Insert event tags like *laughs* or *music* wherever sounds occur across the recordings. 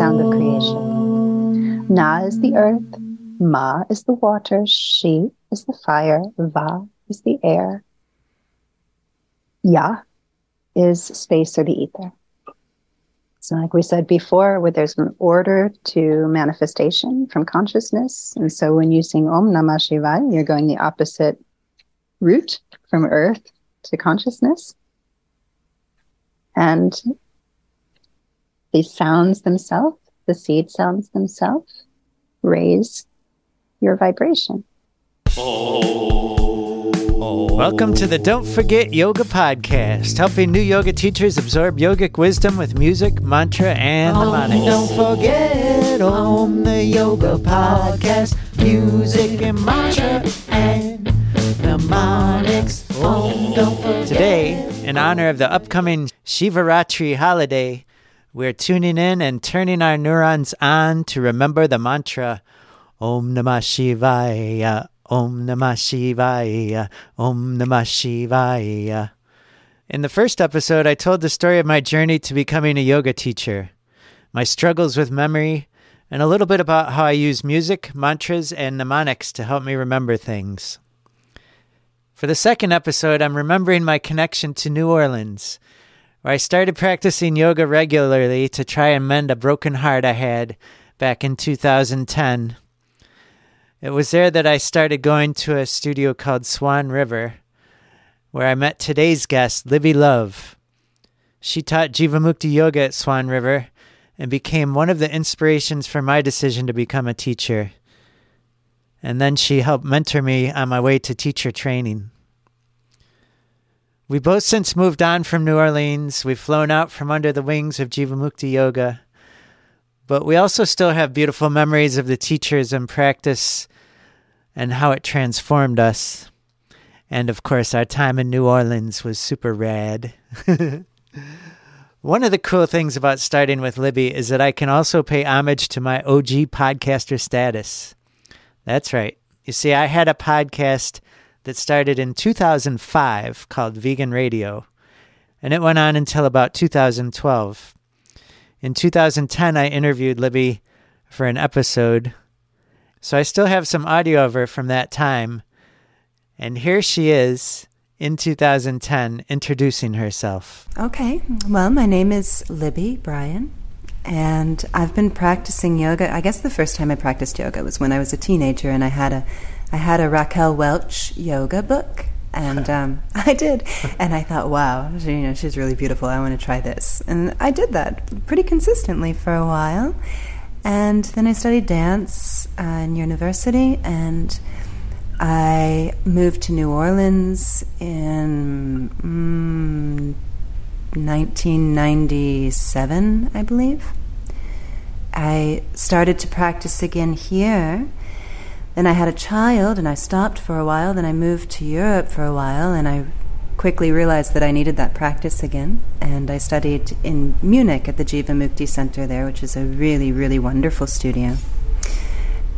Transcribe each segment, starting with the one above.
sound of creation. Na is the earth, Ma is the water, Shi is the fire, Va is the air, Ya is space or the ether. So, like we said before, where there's an order to manifestation from consciousness. And so, when you sing Om Namah Shivaya, you're going the opposite route from earth to consciousness. And these sounds themselves, the seed sounds themselves, raise your vibration. Welcome to the Don't Forget Yoga podcast, helping new yoga teachers absorb yogic wisdom with music, mantra, and Om, harmonics. Don't forget Om the Yoga Podcast, music and mantra and mnemonics. Om, oh, don't forget. Today, in honor of the upcoming Shivaratri holiday, we're tuning in and turning our neurons on to remember the mantra Om Namah Shivaya, Om Namah Shivaya, Om Namah Shivaya. In the first episode, I told the story of my journey to becoming a yoga teacher, my struggles with memory, and a little bit about how I use music, mantras, and mnemonics to help me remember things. For the second episode, I'm remembering my connection to New Orleans, where I started practicing yoga regularly to try and mend a broken heart I had back in 2010. It was there that I started going to a studio called Swan River, where I met today's guest, Libby Love. She taught Jivamukti Yoga at Swan River and became one of the inspirations for my decision to become a teacher. And then she helped mentor me on my way to teacher training. We both since moved on from New Orleans. We've flown out from under the wings of Jivamukti Yoga. But we also still have beautiful memories of the teachers and practice and how it transformed us. And of course, our time in New Orleans was super rad. *laughs* One of the cool things about starting with Libby is that I can also pay homage to my OG podcaster status. That's right. You see, I had a podcast that started in 2005 called Vegan Radio, and it went on until about 2012. In 2010, I interviewed Libby for an episode, so I still have some audio of her from that time. And here she is in 2010 introducing herself. Okay, well, my name is Libby Bryan, and I've been practicing yoga. I guess the first time I practiced yoga was when I was a teenager, and I had a, I had a Raquel Welch yoga book, and *laughs* um, *laughs* I did, and I thought, wow, she, you know, she's really beautiful. I want to try this, and I did that pretty consistently for a while, and then I studied dance uh, in university, and I moved to New Orleans in mm, 1997, I believe. I started to practice again here. Then I had a child and I stopped for a while. Then I moved to Europe for a while and I quickly realized that I needed that practice again. And I studied in Munich at the Jivamukti Center there, which is a really, really wonderful studio.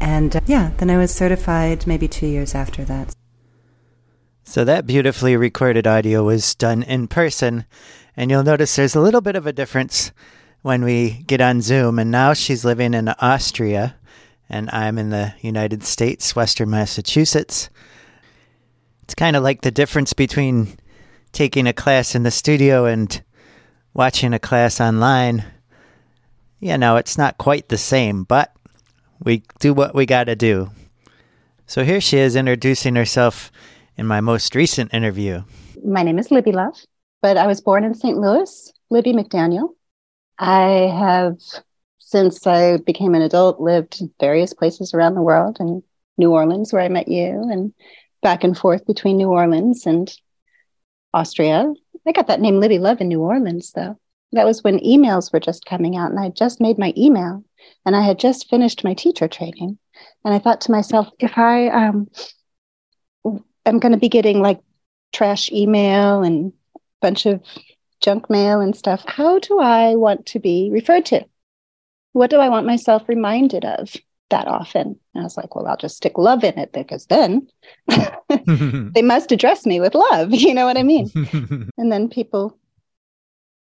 And uh, yeah, then I was certified maybe two years after that. So that beautifully recorded audio was done in person, and you'll notice there's a little bit of a difference when we get on Zoom. And now she's living in Austria, and I'm in the United States, Western Massachusetts. It's kind of like the difference between taking a class in the studio and watching a class online. You know, it's not quite the same, but we do what we got to do. So here she is introducing herself in my most recent interview. My name is Libby Love, but I was born in St. Louis, Libby McDaniel. I have, since I became an adult, lived in various places around the world and New Orleans, where I met you, and back and forth between New Orleans and Austria. I got that name Libby Love in New Orleans, though. That was when emails were just coming out, and I just made my email, and I had just finished my teacher training. And I thought to myself, if I um, am going to be getting like trash email and a bunch of junk mail and stuff, how do I want to be referred to? What do I want myself reminded of that often? And I was like, well, I'll just stick love in it because then *laughs* they must address me with love. *laughs* You know what I mean? *laughs* and then people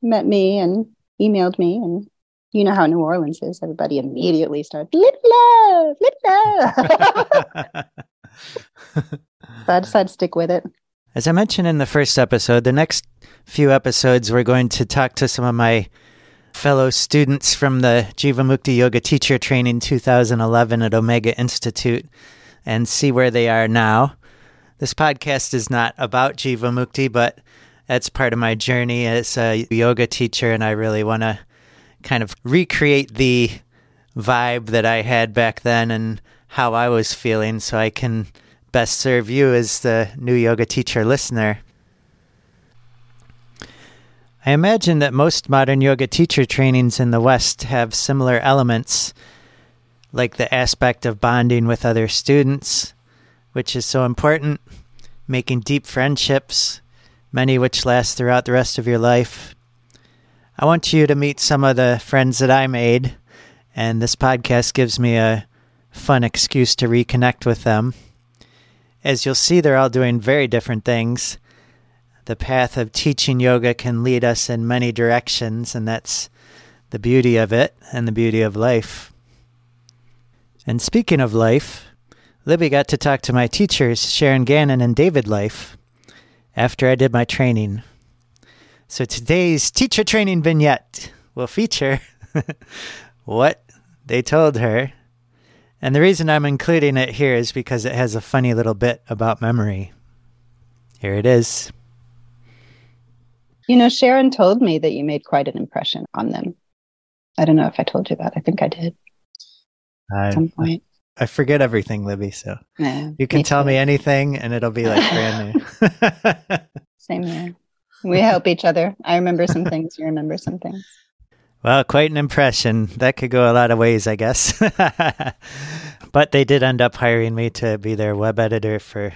met me and emailed me and You know how New Orleans is. Everybody immediately starts, live love, live love. so I decided to stick with it. As I mentioned in the first episode, the next few episodes, we're going to talk to some of my fellow students from the Jivamukti Yoga Teacher Training 2011 at Omega Institute and see where they are now. This podcast is not about Jivamukti, but that's part of my journey as a yoga teacher, and I really want to kind of recreate the vibe that I had back then and how I was feeling so I can best serve you as the new yoga teacher listener. I imagine that most modern yoga teacher trainings in the West have similar elements, like the aspect of bonding with other students, which is so important, making deep friendships, many which last throughout the rest of your life. I want you to meet some of the friends that I made, and this podcast gives me a fun excuse to reconnect with them. As you'll see, they're all doing very different things. The path of teaching yoga can lead us in many directions, and that's the beauty of it and the beauty of life. And speaking of life, Libby got to talk to my teachers, Sharon Gannon and David Life, after I did my training. So today's teacher training vignette will feature *laughs* what they told her and the reason I'm including it here is because it has a funny little bit about memory. Here it is. You know, Sharon told me that you made quite an impression on them. I don't know if I told you that. I think I did I, at some point. I forget everything, Libby. So Yeah, you can me tell too. me anything and it'll be like brand new. *laughs* Same here. We help each other. I remember some things. You remember some things. well, quite an impression. That could go a lot of ways, I guess. *laughs* but they did end up hiring me to be their web editor for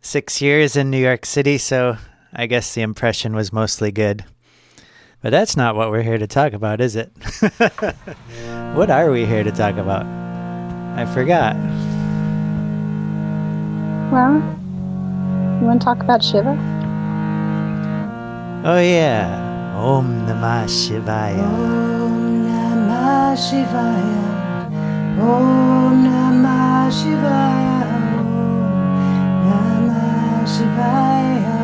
six years in New York City. So I guess the impression was mostly good. But that's not what we're here to talk about, is it? *laughs* what are we here to talk about? I forgot. Well, you want to talk about Shiva? Oh, yeah. Om Namah Shivaya. Om Namah Shivaya. Om Namah Shivaya. Om Namah Shivaya.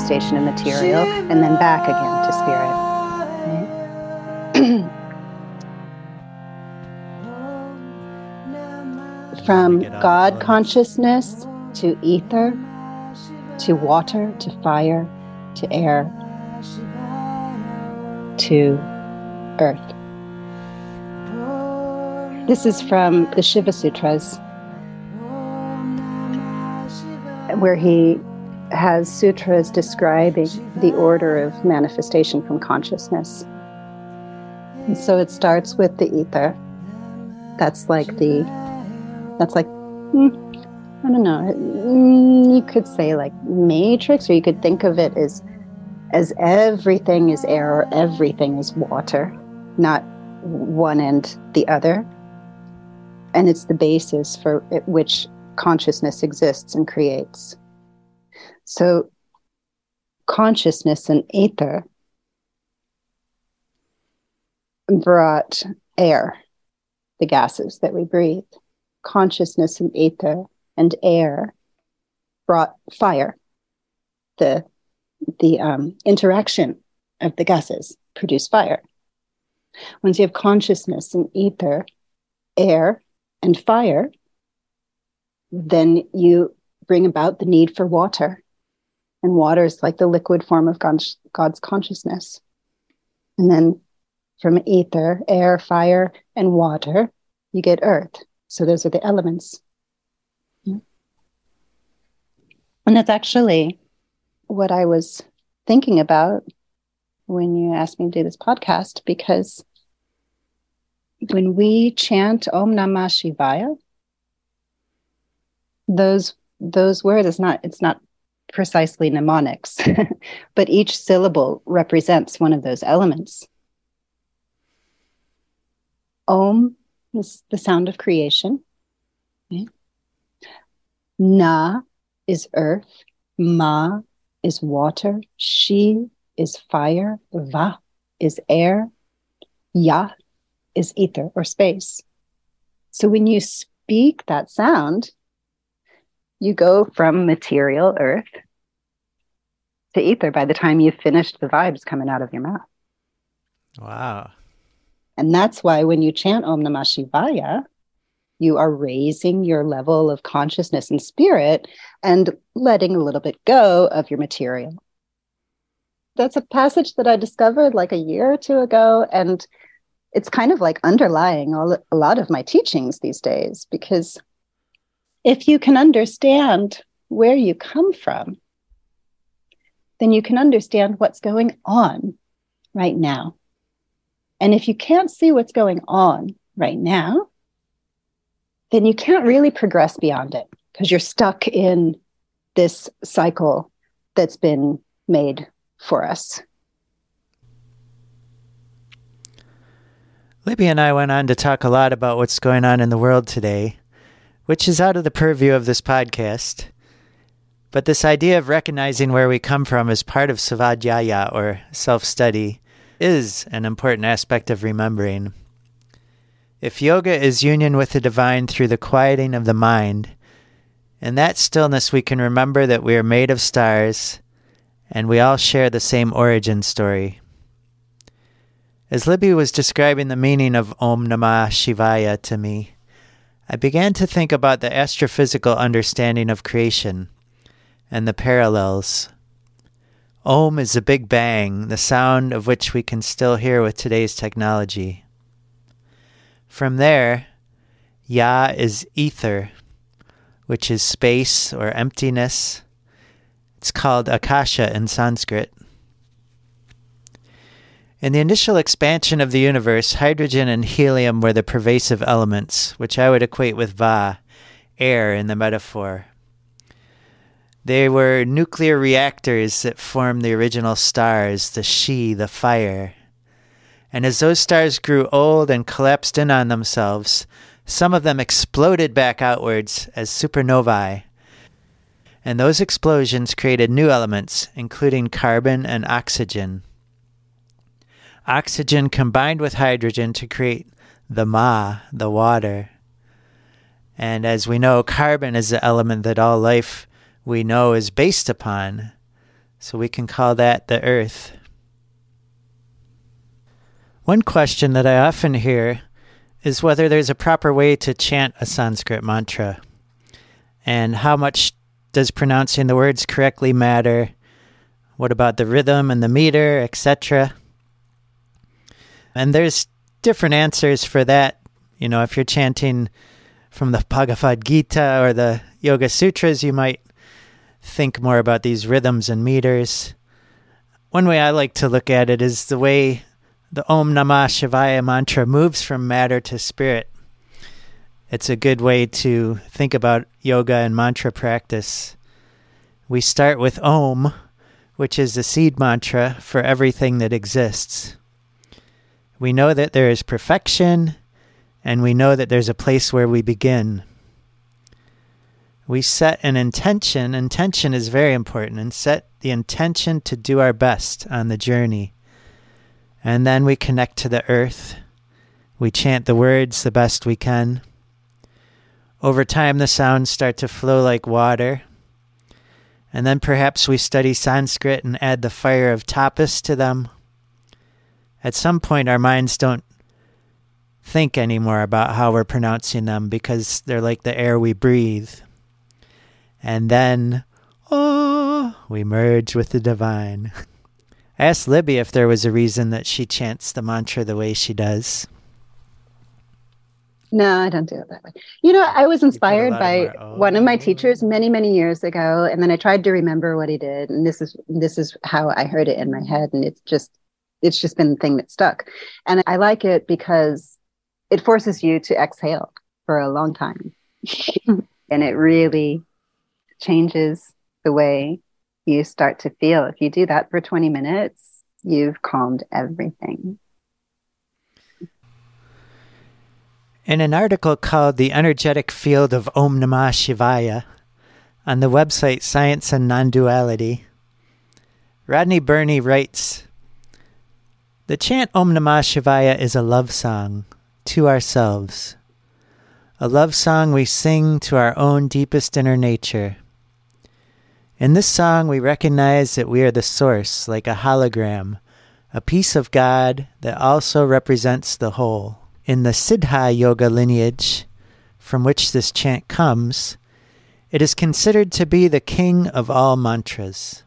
Manifestation of material and then back again to spirit. From God consciousness to ether to water to fire to air to earth. This is from the Shiva Sutras, where he has sutras describing the order of manifestation from consciousness. And so it starts with the ether. That's like the, that's like, hmm, I don't know. mm, You could say like matrix, or you could think of it as, as everything is air everything is water, not one and the other. And it's the basis for which consciousness exists and creates. So, consciousness and ether brought air, the gases that we breathe. Consciousness and ether and air brought fire, the the um, interaction of the gases produce fire. Once you have consciousness and ether, air, and fire, then you bring about the need for water. And water is like the liquid form of God's, consciousness. And then from ether, air, fire, and water, you get earth. So those are the elements. And that's actually what I was thinking about when you asked me to do this podcast, because when we chant Om Namah Shivaya, those those words it's not it's not precisely mnemonics, *laughs* but each syllable represents one of those elements. Om is the sound of creation. Na is earth. Ma is water. Shi is fire. Va is air. Ya is ether or space. So when you speak that sound, you go from material earth to ether by the time you've finished the vibes coming out of your mouth. Wow. And that's why when you chant Om Namah Shivaya, you are raising your level of consciousness and spirit and letting a little bit go of your material. That's a passage that I discovered like a year or two ago. And it's kind of like underlying all, a lot of my teachings these days because if you can understand where you come from, then you can understand what's going on right now. And if you can't see what's going on right now, then you can't really progress beyond it because you're stuck in this cycle that's been made for us. Libby and I went on to talk a lot about what's going on in the world today, which is out of the purview of this podcast. But this idea of recognizing where we come from as part of svadhyaya or self study is an important aspect of remembering. If yoga is union with the divine through the quieting of the mind, in that stillness we can remember that we are made of stars and we all share the same origin story. As Libby was describing the meaning of Om Namah Shivaya to me, I began to think about the astrophysical understanding of creation and the parallels. Om is the Big Bang, the sound of which we can still hear with today's technology. From there, Ya is ether, which is space or emptiness. It's called Akasha in Sanskrit. In the initial expansion of the universe, hydrogen and helium were the pervasive elements, which I would equate with Va, air in the metaphor. They were nuclear reactors that formed the original stars, the Shi, the fire. And as those stars grew old and collapsed in on themselves, some of them exploded back outwards as supernovae. And those explosions created new elements, including carbon and oxygen. Oxygen combined with hydrogen to create the Ma, the water. And as we know, carbon is the element that all life we know is based upon. So we can call that the earth. One question that I often hear is whether there's a proper way to chant a Sanskrit mantra and how much does pronouncing the words correctly matter? What about the rhythm and the meter, etc.? And there's different answers for that. You know, if you're chanting from the Bhagavad Gita or the Yoga Sutras, you might think more about these rhythms and meters. One way I like to look at it is the way the Om Namah Shivaya mantra moves from matter to spirit. It's a good way to think about yoga and mantra practice. We start with Om, which is the seed mantra for everything that exists. We know that there is perfection, and we know that there's a place where we begin we set an intention. Intention is very important, and set the intention to do our best on the journey. And then we connect to the earth. We chant the words the best we can. Over time, the sounds start to flow like water. And then perhaps we study Sanskrit and add the fire of tapas to them. At some point, our minds don't think anymore about how we're pronouncing them because they're like the air we breathe. And then, oh, we merge with the divine. *laughs* I asked Libby if there was a reason that she chants the mantra the way she does. No, I don't do it that way. You know, I was inspired by more, one of my "Oh." teachers many, many years ago, and then I tried to remember what he did, and this is this is how I heard it in my head, and it's just it's just been the thing that stuck, and I like it because it forces you to exhale for a long time, *laughs* and it really changes the way you start to feel. If you do that for twenty minutes, you've calmed everything. In an article called The Energetic Field of Om Namah Shivaya on the website Science and Non Duality, Rodney Burney writes The chant Om Namah Shivaya is a love song to ourselves, a love song we sing to our own deepest inner nature. In this song, we recognize that we are the source, like a hologram, a piece of God that also represents the whole. In the Siddha Yoga lineage, from which this chant comes, it is considered to be the king of all mantras.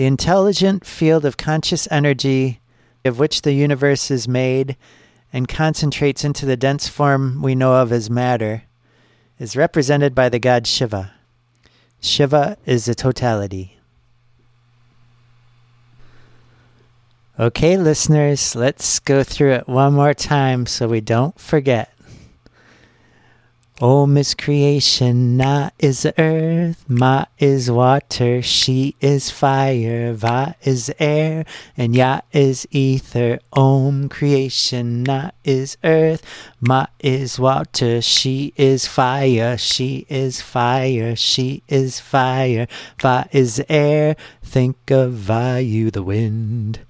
The intelligent field of conscious energy of which the universe is made and concentrates into the dense form we know of as matter is represented by the god Shiva. Shiva is the totality. Okay, listeners, let's go through it one more time so we don't forget. Oh, Om is creation, Na is earth, Ma is water, Shi is fire, Va is air, and Ya is ether. Om creation, Na is earth, Ma is water, Shi is fire, Shi is fire, Shi is fire, Va is air. Think of Va, you the wind.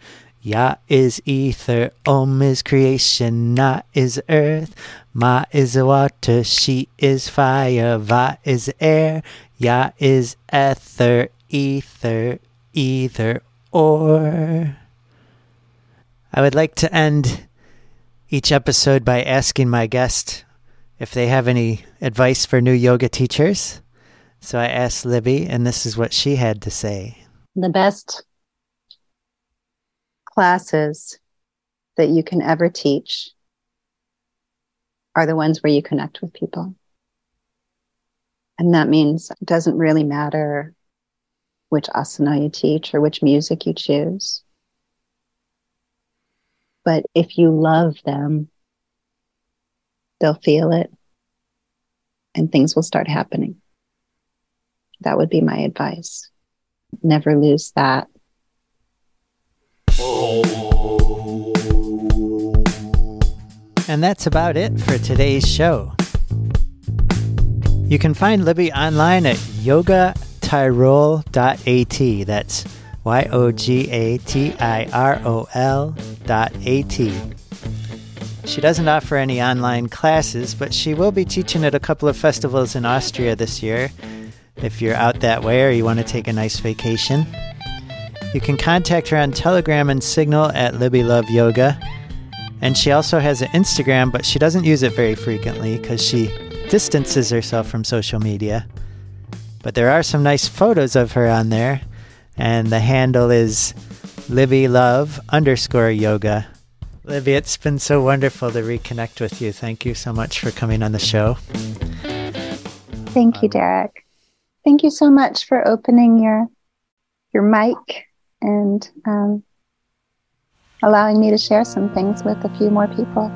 Ya is ether, Om is creation, Na is earth, Ma is water, Shi is fire, Va is air, Ya is ether, ether, either or. I would like to end each episode by asking my guest if they have any advice for new yoga teachers. So I asked Libby, and this is what she had to say. the best classes that you can ever teach are the ones where you connect with people. And that means it doesn't really matter which asana you teach or which music you choose. But if you love them, they'll feel it and things will start happening. That would be my advice. Never lose that And that's about it for today's show. You can find Libby online at yogatirol.at. That's Y O G A T I R O L dot A T. She doesn't offer any online classes, but she will be teaching at a couple of festivals in Austria this year. If you're out that way or you want to take a nice vacation, you can contact her on Telegram and Signal at Libby Love Yoga. And she also has an Instagram, but she doesn't use it very frequently because she distances herself from social media. But there are some nice photos of her on there, and the handle is Libby Love underscore yoga. Libby, it's been so wonderful to reconnect with you. Thank you so much for coming on the show. Thank you, Derek. Thank you so much for opening your your mic and um, allowing me to share some things with a few more people.